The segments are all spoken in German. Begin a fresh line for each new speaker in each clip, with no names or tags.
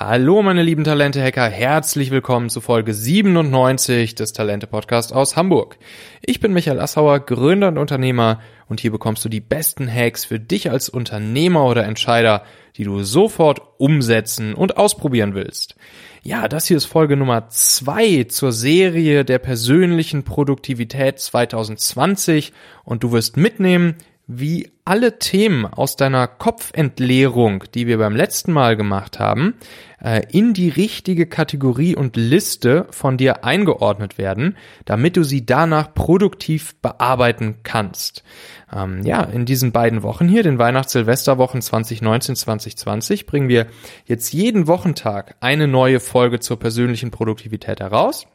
Hallo meine lieben Talente-Hacker, herzlich willkommen zu Folge 97 des Talente-Podcast aus Hamburg. Ich bin Michael Assauer, Gründer und Unternehmer und hier bekommst du die besten Hacks für dich als Unternehmer oder Entscheider, die du sofort umsetzen und ausprobieren willst. Ja, das hier ist Folge Nummer zwei zur Serie der persönlichen Produktivität 2020 und du wirst mitnehmen, wie alle Themen aus deiner Kopfentleerung, die wir beim letzten Mal gemacht haben, äh, in die richtige Kategorie und Liste von dir eingeordnet werden, damit du sie danach produktiv bearbeiten kannst. Ähm, ja, in diesen beiden Wochen hier, den Weihnachts-Silvesterwochen 2019-2020, bringen wir jetzt jeden Wochentag eine neue Folge zur persönlichen Produktivität heraus,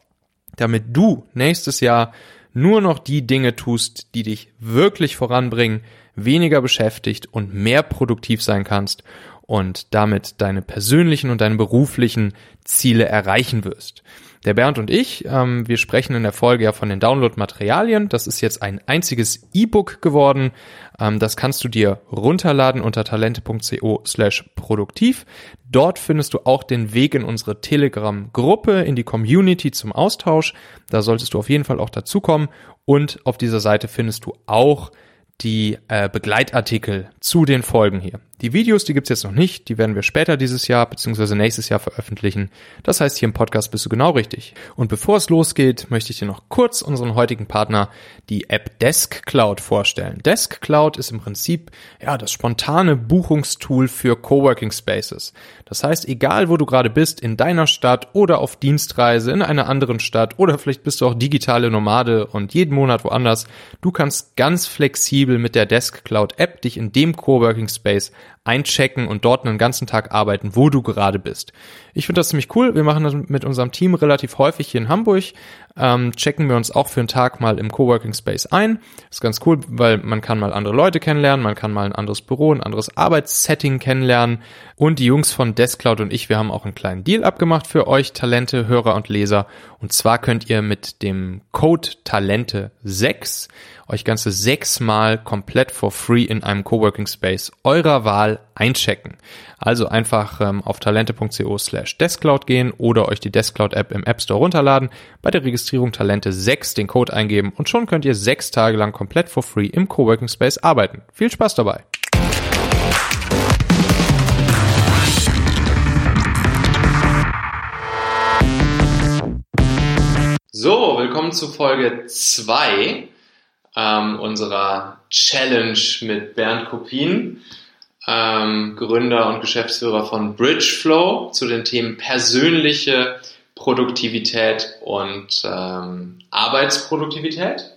damit du nächstes Jahr nur noch die Dinge tust, die dich wirklich voranbringen, weniger beschäftigt und mehr produktiv sein kannst und damit deine persönlichen und deine beruflichen Ziele erreichen wirst. Der Bernd und ich, ähm, wir sprechen in der Folge ja von den Download-Materialien. Das ist jetzt ein einziges E-Book geworden. Ähm, das kannst du dir runterladen unter talente.co slash produktiv. Dort findest du auch den Weg in unsere Telegram-Gruppe, in die Community zum Austausch. Da solltest du auf jeden Fall auch dazukommen. Und auf dieser Seite findest du auch die äh, Begleitartikel zu den Folgen hier. Die Videos, die gibt's jetzt noch nicht, die werden wir später dieses Jahr bzw. nächstes Jahr veröffentlichen. Das heißt, hier im Podcast bist du genau richtig. Und bevor es losgeht, möchte ich dir noch kurz unseren heutigen Partner, die App Desk Cloud, vorstellen. Desk Cloud ist im Prinzip ja das spontane Buchungstool für Coworking Spaces. Das heißt, egal wo du gerade bist, in deiner Stadt oder auf Dienstreise in einer anderen Stadt oder vielleicht bist du auch digitale Nomade und jeden Monat woanders, du kannst ganz flexibel mit der Desk Cloud App dich in dem Coworking Space einchecken und dort einen ganzen Tag arbeiten, wo du gerade bist. Ich finde das ziemlich cool. Wir machen das mit unserem Team relativ häufig hier in Hamburg. Ähm, checken wir uns auch für einen Tag mal im Coworking Space ein. Ist ganz cool, weil man kann mal andere Leute kennenlernen, man kann mal ein anderes Büro, ein anderes Arbeitssetting kennenlernen. Und die Jungs von Deskcloud und ich, wir haben auch einen kleinen Deal abgemacht für euch, Talente, Hörer und Leser. Und zwar könnt ihr mit dem Code Talente 6 euch ganze sechsmal komplett for free in einem Coworking Space eurer Wahl einchecken. Also einfach ähm, auf talente.co slash Deskcloud gehen oder euch die Deskcloud App im App Store runterladen, bei der Registrierung Talente 6 den Code eingeben und schon könnt ihr sechs Tage lang komplett for free im Coworking Space arbeiten. Viel Spaß dabei! So, willkommen zu Folge 2 ähm, unserer Challenge mit Bernd Kopien, ähm, Gründer und Geschäftsführer von Bridgeflow, zu den Themen persönliche Produktivität und ähm, Arbeitsproduktivität.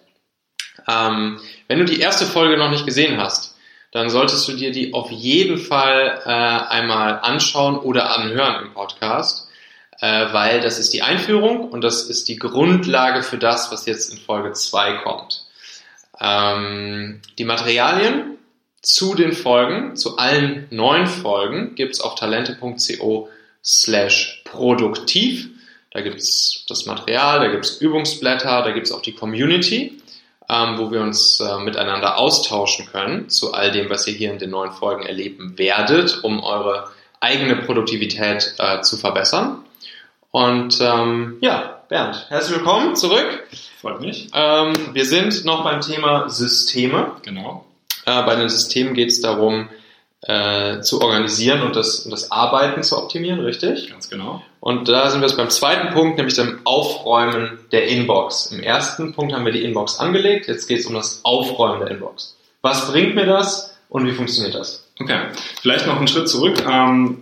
Ähm, wenn du die erste Folge noch nicht gesehen hast, dann solltest du dir die auf jeden Fall äh, einmal anschauen oder anhören im Podcast, äh, weil das ist die Einführung und das ist die Grundlage für das, was jetzt in Folge 2 kommt. Ähm, die Materialien zu den Folgen, zu allen neun Folgen, gibt's auf talente.co slash produktiv. Da gibt's das Material, da gibt's Übungsblätter, da gibt's auch die Community, ähm, wo wir uns äh, miteinander austauschen können zu all dem, was ihr hier in den neuen Folgen erleben werdet, um eure eigene Produktivität äh, zu verbessern. Und ähm, ja, Bernd, herzlich willkommen zurück.
Freut mich.
Ähm, wir sind noch beim Thema Systeme.
Genau.
Äh, bei den Systemen geht es darum, äh, zu organisieren und das, und das Arbeiten zu optimieren, richtig?
Ganz genau.
Und da sind wir jetzt beim zweiten Punkt, nämlich dem Aufräumen der Inbox. Im ersten Punkt haben wir die Inbox angelegt, jetzt geht es um das Aufräumen der Inbox. Was bringt mir das und wie funktioniert das?
Okay, vielleicht noch einen Schritt zurück. Ähm,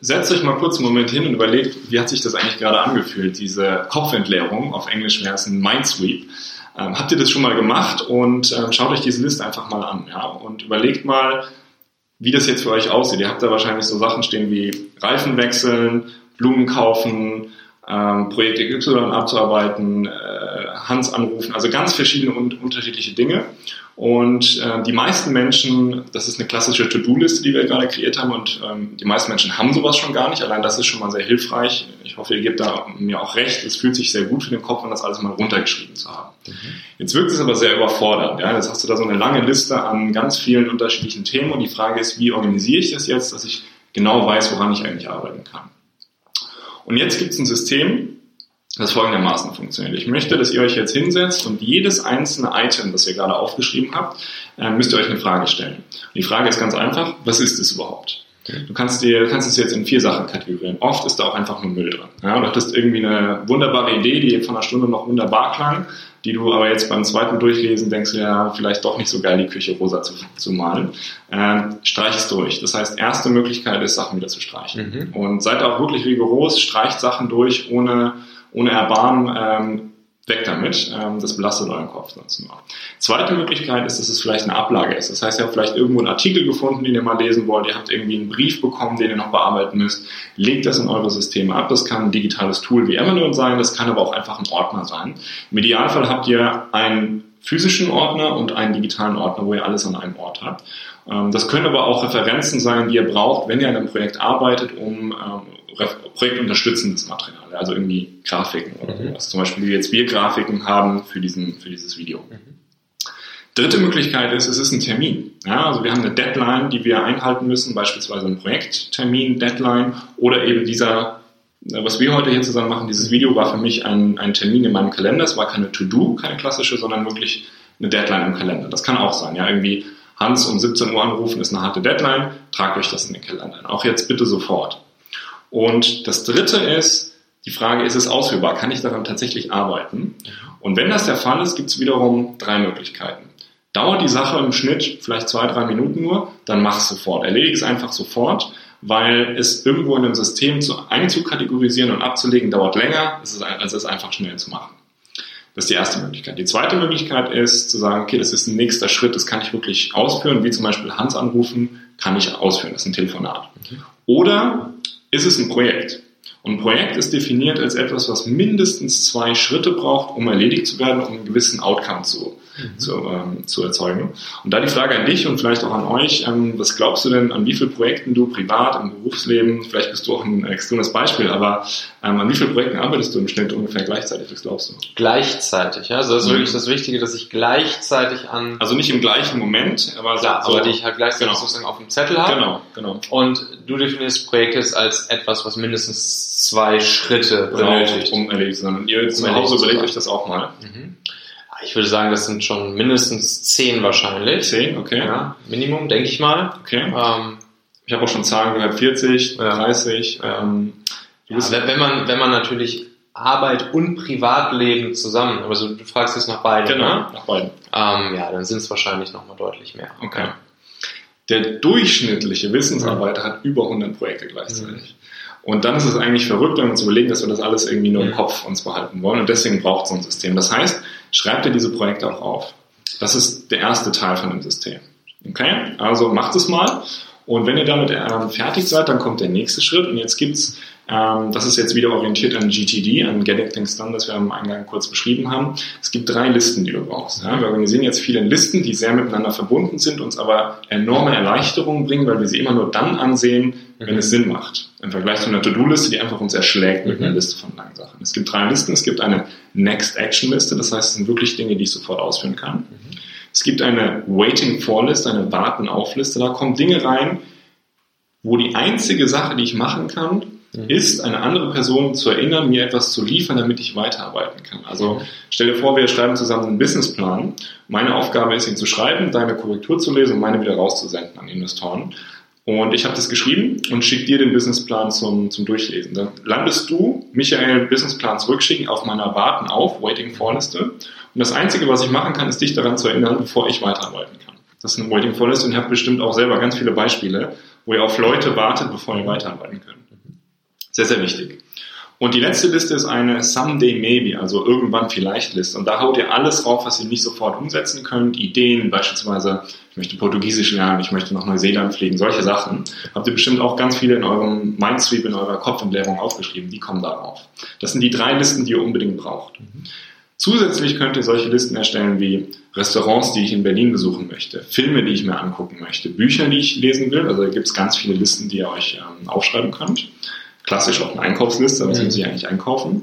setzt euch mal kurz einen Moment hin und überlegt, wie hat sich das eigentlich gerade angefühlt, diese Kopfentleerung, auf Englisch wäre es ein Mindsweep. Ähm, habt ihr das schon mal gemacht und ähm, schaut euch diese Liste einfach mal an ja? und überlegt mal, wie das jetzt für euch aussieht. Ihr habt da wahrscheinlich so Sachen stehen wie Reifen wechseln, Blumen kaufen, ähm, Projekt XY abzuarbeiten, äh, Hans anrufen, also ganz verschiedene und unterschiedliche Dinge. Und äh, die meisten Menschen, das ist eine klassische To-Do-Liste, die wir gerade kreiert haben, und ähm, die meisten Menschen haben sowas schon gar nicht. Allein das ist schon mal sehr hilfreich. Ich hoffe, ihr gebt da mir auch recht. Es fühlt sich sehr gut für den Kopf an, das alles mal runtergeschrieben zu haben. Mhm. Jetzt wirkt es aber sehr überfordernd. Ja? Jetzt hast du da so eine lange Liste an ganz vielen unterschiedlichen Themen und die Frage ist, wie organisiere ich das jetzt, dass ich genau weiß, woran ich eigentlich arbeiten kann. Und jetzt gibt es ein System, das folgendermaßen funktioniert. Ich möchte, dass ihr euch jetzt hinsetzt und jedes einzelne Item, das ihr gerade aufgeschrieben habt, äh, müsst ihr euch eine Frage stellen. Und die Frage ist ganz einfach, was ist es überhaupt? Du kannst dir, kannst es jetzt in vier Sachen kategorieren. Oft ist da auch einfach nur Müll drin. Ja, du hattest irgendwie eine wunderbare Idee, die von einer Stunde noch wunderbar klang, die du aber jetzt beim zweiten Durchlesen denkst, ja, vielleicht doch nicht so geil, die Küche rosa zu, zu malen. Ähm, streich es durch. Das heißt, erste Möglichkeit ist, Sachen wieder zu streichen. Mhm. Und seid auch wirklich rigoros, streicht Sachen durch, ohne, ohne Erbarmen. Ähm, Weg damit, ähm, das belastet euren Kopf sonst nur. Zweite Möglichkeit ist, dass es vielleicht eine Ablage ist. Das heißt, ihr habt vielleicht irgendwo einen Artikel gefunden, den ihr mal lesen wollt, ihr habt irgendwie einen Brief bekommen, den ihr noch bearbeiten müsst. Legt das in eure Systeme ab. Das kann ein digitales Tool wie Evernote sein, das kann aber auch einfach ein Ordner sein. Im Idealfall habt ihr einen physischen Ordner und einen digitalen Ordner, wo ihr alles an einem Ort habt. Ähm, das können aber auch Referenzen sein, die ihr braucht, wenn ihr an einem Projekt arbeitet, um ähm, projektunterstützendes Material, also irgendwie Grafiken oder mhm. sowas. Zum Beispiel, wie jetzt wir Grafiken haben für, diesen, für dieses Video. Mhm. Dritte Möglichkeit ist, es ist ein Termin. Ja, also wir haben eine Deadline, die wir einhalten müssen, beispielsweise ein Projekttermin, Deadline oder eben dieser, was wir heute hier zusammen machen, dieses Video war für mich ein, ein Termin in meinem Kalender. Es war keine To-Do, keine klassische, sondern wirklich eine Deadline im Kalender. Das kann auch sein, ja, irgendwie Hans um 17 Uhr anrufen ist eine harte Deadline, tragt euch das in den Kalender. Auch jetzt bitte sofort. Und das dritte ist, die Frage, ist es ausführbar? Kann ich daran tatsächlich arbeiten? Und wenn das der Fall ist, gibt es wiederum drei Möglichkeiten. Dauert die Sache im Schnitt vielleicht zwei, drei Minuten nur, dann mach es sofort. Erledige es einfach sofort, weil es irgendwo in einem System zu einzukategorisieren und abzulegen dauert länger, als es einfach schnell zu machen. Das ist die erste Möglichkeit. Die zweite Möglichkeit ist zu sagen, okay, das ist ein nächster Schritt, das kann ich wirklich ausführen, wie zum Beispiel Hans anrufen, kann ich ausführen, das ist ein Telefonat. Oder ist es ein Projekt? Und ein Projekt ist definiert als etwas, was mindestens zwei Schritte braucht, um erledigt zu werden, um einen gewissen Outcome zu, mhm. Zu, ähm, zu erzeugen. Und da die Frage an dich und vielleicht auch an euch, ähm, was glaubst du denn, an wie vielen Projekten du privat, im Berufsleben, vielleicht bist du auch ein extremes Beispiel, aber ähm, an wie vielen Projekten arbeitest du im Schnitt ungefähr gleichzeitig, was glaubst du?
Gleichzeitig, ja. Also das ist mhm. wirklich das Wichtige, dass ich gleichzeitig an...
Also nicht im gleichen Moment,
aber... Klar, so, aber die ich halt gleichzeitig genau. sozusagen auf dem Zettel habe.
Genau, genau.
Und du definierst Projekte als etwas, was mindestens zwei Schritte benötigt.
Um erledigt zu sein. Und ihr zu Hause überlegt euch das auch mal.
Mhm. Ich würde sagen, das sind schon mindestens zehn wahrscheinlich.
Zehn, okay.
Ja, Minimum, denke ich mal.
Okay. Ähm, ich habe auch schon Zahlen gehört, 40, ja. 30. Ähm,
ja, wenn man, wenn man natürlich Arbeit und Privatleben zusammen, also du fragst jetzt nach beiden,
genau,
ne?
nach beiden.
Ähm, ja, dann sind es wahrscheinlich nochmal deutlich mehr.
Okay. Der durchschnittliche Wissensarbeiter hat über 100 Projekte gleichzeitig. Mhm. Und dann ist es eigentlich verrückt, wenn wir uns überlegen, dass wir das alles irgendwie nur im mhm. Kopf uns behalten wollen. Und deswegen braucht es so ein System. Das heißt, schreibt ihr diese Projekte auch auf. Das ist der erste Teil von dem System. Okay? Also macht es mal. Und wenn ihr damit ähm, fertig seid, dann kommt der nächste Schritt. Und jetzt gibt's das ist jetzt wieder orientiert an GTD, an Getting Things Done, das wir am Eingang kurz beschrieben haben. Es gibt drei Listen, die du brauchst. Ja? Wir organisieren jetzt viele Listen, die sehr miteinander verbunden sind, uns aber enorme Erleichterungen bringen, weil wir sie immer nur dann ansehen, wenn mhm. es Sinn macht. Im Vergleich zu einer To-Do-Liste, die einfach uns erschlägt mit einer mhm. Liste von langen Sachen. Es gibt drei Listen. Es gibt eine Next-Action-Liste, das heißt, es sind wirklich Dinge, die ich sofort ausführen kann. Mhm. Es gibt eine Waiting-For-Liste, eine Warten-Auf-Liste. Da kommen Dinge rein, wo die einzige Sache, die ich machen kann, mhm. Ist, eine andere Person zu erinnern, mir etwas zu liefern, damit ich weiterarbeiten kann. Also mhm. stell dir vor, wir schreiben zusammen einen Businessplan. Meine Aufgabe ist, ihn zu schreiben, deine Korrektur zu lesen und meine wieder rauszusenden an Investoren. Und ich habe das geschrieben und schicke dir den Businessplan zum, zum Durchlesen. Dann landest du, Michael, Businessplan zurückschicken auf meiner Warten auf, Waiting for Liste. Und das Einzige, was ich machen kann, ist dich daran zu erinnern, bevor ich weiterarbeiten kann. Das ist eine Waiting for Liste und ihr habt bestimmt auch selber ganz viele Beispiele, wo ihr auf Leute wartet, bevor ihr weiterarbeiten könnt. Sehr, sehr wichtig. Und die letzte Liste ist eine Someday Maybe, also irgendwann vielleicht Liste. Und da haut ihr alles drauf, was ihr nicht sofort umsetzen könnt. Ideen, beispielsweise, ich möchte Portugiesisch lernen, ich möchte nach Neuseeland fliegen, solche Sachen. Habt ihr bestimmt auch ganz viele in eurem Mindsweep, in eurer Kopfentleerung aufgeschrieben. Die kommen darauf. Das sind die drei Listen, die ihr unbedingt braucht. Zusätzlich könnt ihr solche Listen erstellen wie Restaurants, die ich in Berlin besuchen möchte, Filme, die ich mir angucken möchte, Bücher, die ich lesen will. Also da gibt es ganz viele Listen, die ihr euch ähm, aufschreiben könnt klassisch auch eine Einkaufsliste, was mhm. muss ich eigentlich einkaufen.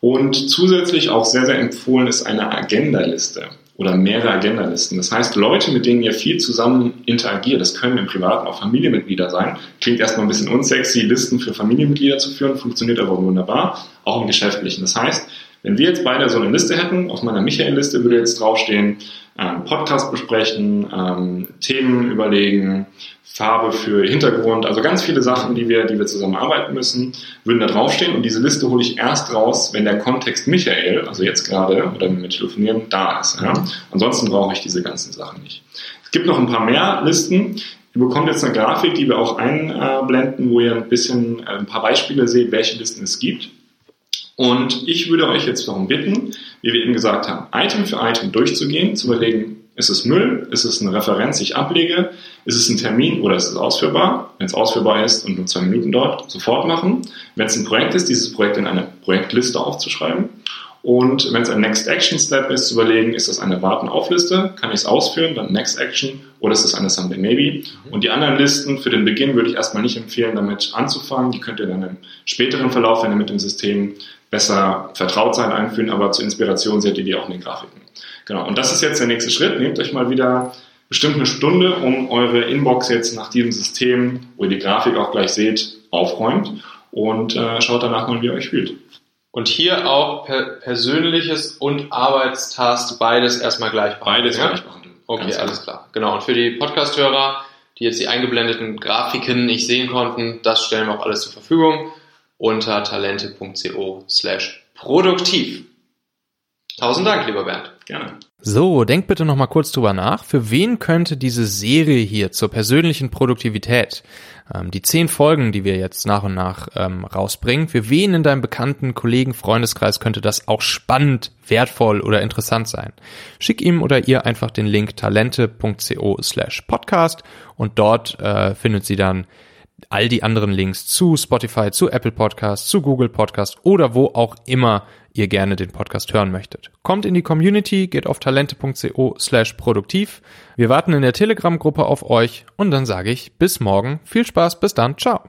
Und zusätzlich auch sehr, sehr empfohlen ist eine Agenda-Liste. oder mehrere Agendalisten. Das heißt, Leute, mit denen ihr viel zusammen interagiert, das können im Privaten auch Familienmitglieder sein. Klingt erstmal ein bisschen unsexy, Listen für Familienmitglieder zu führen, funktioniert aber wunderbar, auch im Geschäftlichen. Das heißt, wenn wir jetzt beide so eine Liste hätten, auf meiner Michael-Liste würde jetzt draufstehen, ähm, Podcast besprechen, ähm, Themen überlegen, Farbe für Hintergrund, also ganz viele Sachen, die wir, die wir zusammenarbeiten müssen, würden da draufstehen und diese Liste hole ich erst raus, wenn der Kontext Michael, also jetzt gerade oder wir telefonieren, da ist. Ja? Ansonsten brauche ich diese ganzen Sachen nicht. Es gibt noch ein paar mehr Listen. Ihr bekommt jetzt eine Grafik, die wir auch einblenden, wo ihr ein bisschen äh, ein paar Beispiele seht, welche Listen es gibt. Und ich würde euch jetzt darum bitten, wie wir eben gesagt haben, Item für Item durchzugehen, zu überlegen, ist es Müll? Ist es eine Referenz, die ich ablege? Ist es ein Termin oder ist es ausführbar? Wenn es ausführbar ist und nur zwei Minuten dauert, sofort machen. Wenn es ein Projekt ist, dieses Projekt in eine Projektliste aufzuschreiben. Und wenn es ein Next Action Step ist, zu überlegen, ist das eine Warten-Aufliste? Kann ich es ausführen? Dann Next Action. Oder ist es eine Sunday Maybe? Und die anderen Listen für den Beginn würde ich erstmal nicht empfehlen, damit anzufangen. Die könnt ihr dann im späteren Verlauf, wenn ihr mit dem System besser vertraut sein, einführen. Aber zur Inspiration seht ihr die auch in den Grafiken. Genau. Und das ist jetzt der nächste Schritt. Nehmt euch mal wieder bestimmt eine Stunde, um eure Inbox jetzt nach diesem System, wo ihr die Grafik auch gleich seht, aufräumt und äh, schaut danach mal, wie ihr euch fühlt.
Und hier auch per persönliches und Arbeitstask beides erstmal gleich
behandeln. Beides ja? gleich behandeln.
Okay, alles klar. Genau. Und für die Podcast-Hörer, die jetzt die eingeblendeten Grafiken nicht sehen konnten, das stellen wir auch alles zur Verfügung unter talente.co slash produktiv. Tausend Dank, lieber Bernd.
Gerne.
So, denk bitte noch mal kurz drüber nach. Für wen könnte diese Serie hier zur persönlichen Produktivität, ähm, die zehn Folgen, die wir jetzt nach und nach ähm, rausbringen, für wen in deinem bekannten Kollegen, Freundeskreis könnte das auch spannend, wertvoll oder interessant sein? Schick ihm oder ihr einfach den Link talente.co slash podcast und dort äh, findet sie dann all die anderen Links zu Spotify, zu Apple Podcast, zu Google Podcast oder wo auch immer ihr gerne den Podcast hören möchtet. Kommt in die Community, geht auf talente.co slash produktiv. Wir warten in der Telegram-Gruppe auf euch und dann sage ich bis morgen. Viel Spaß, bis dann, ciao.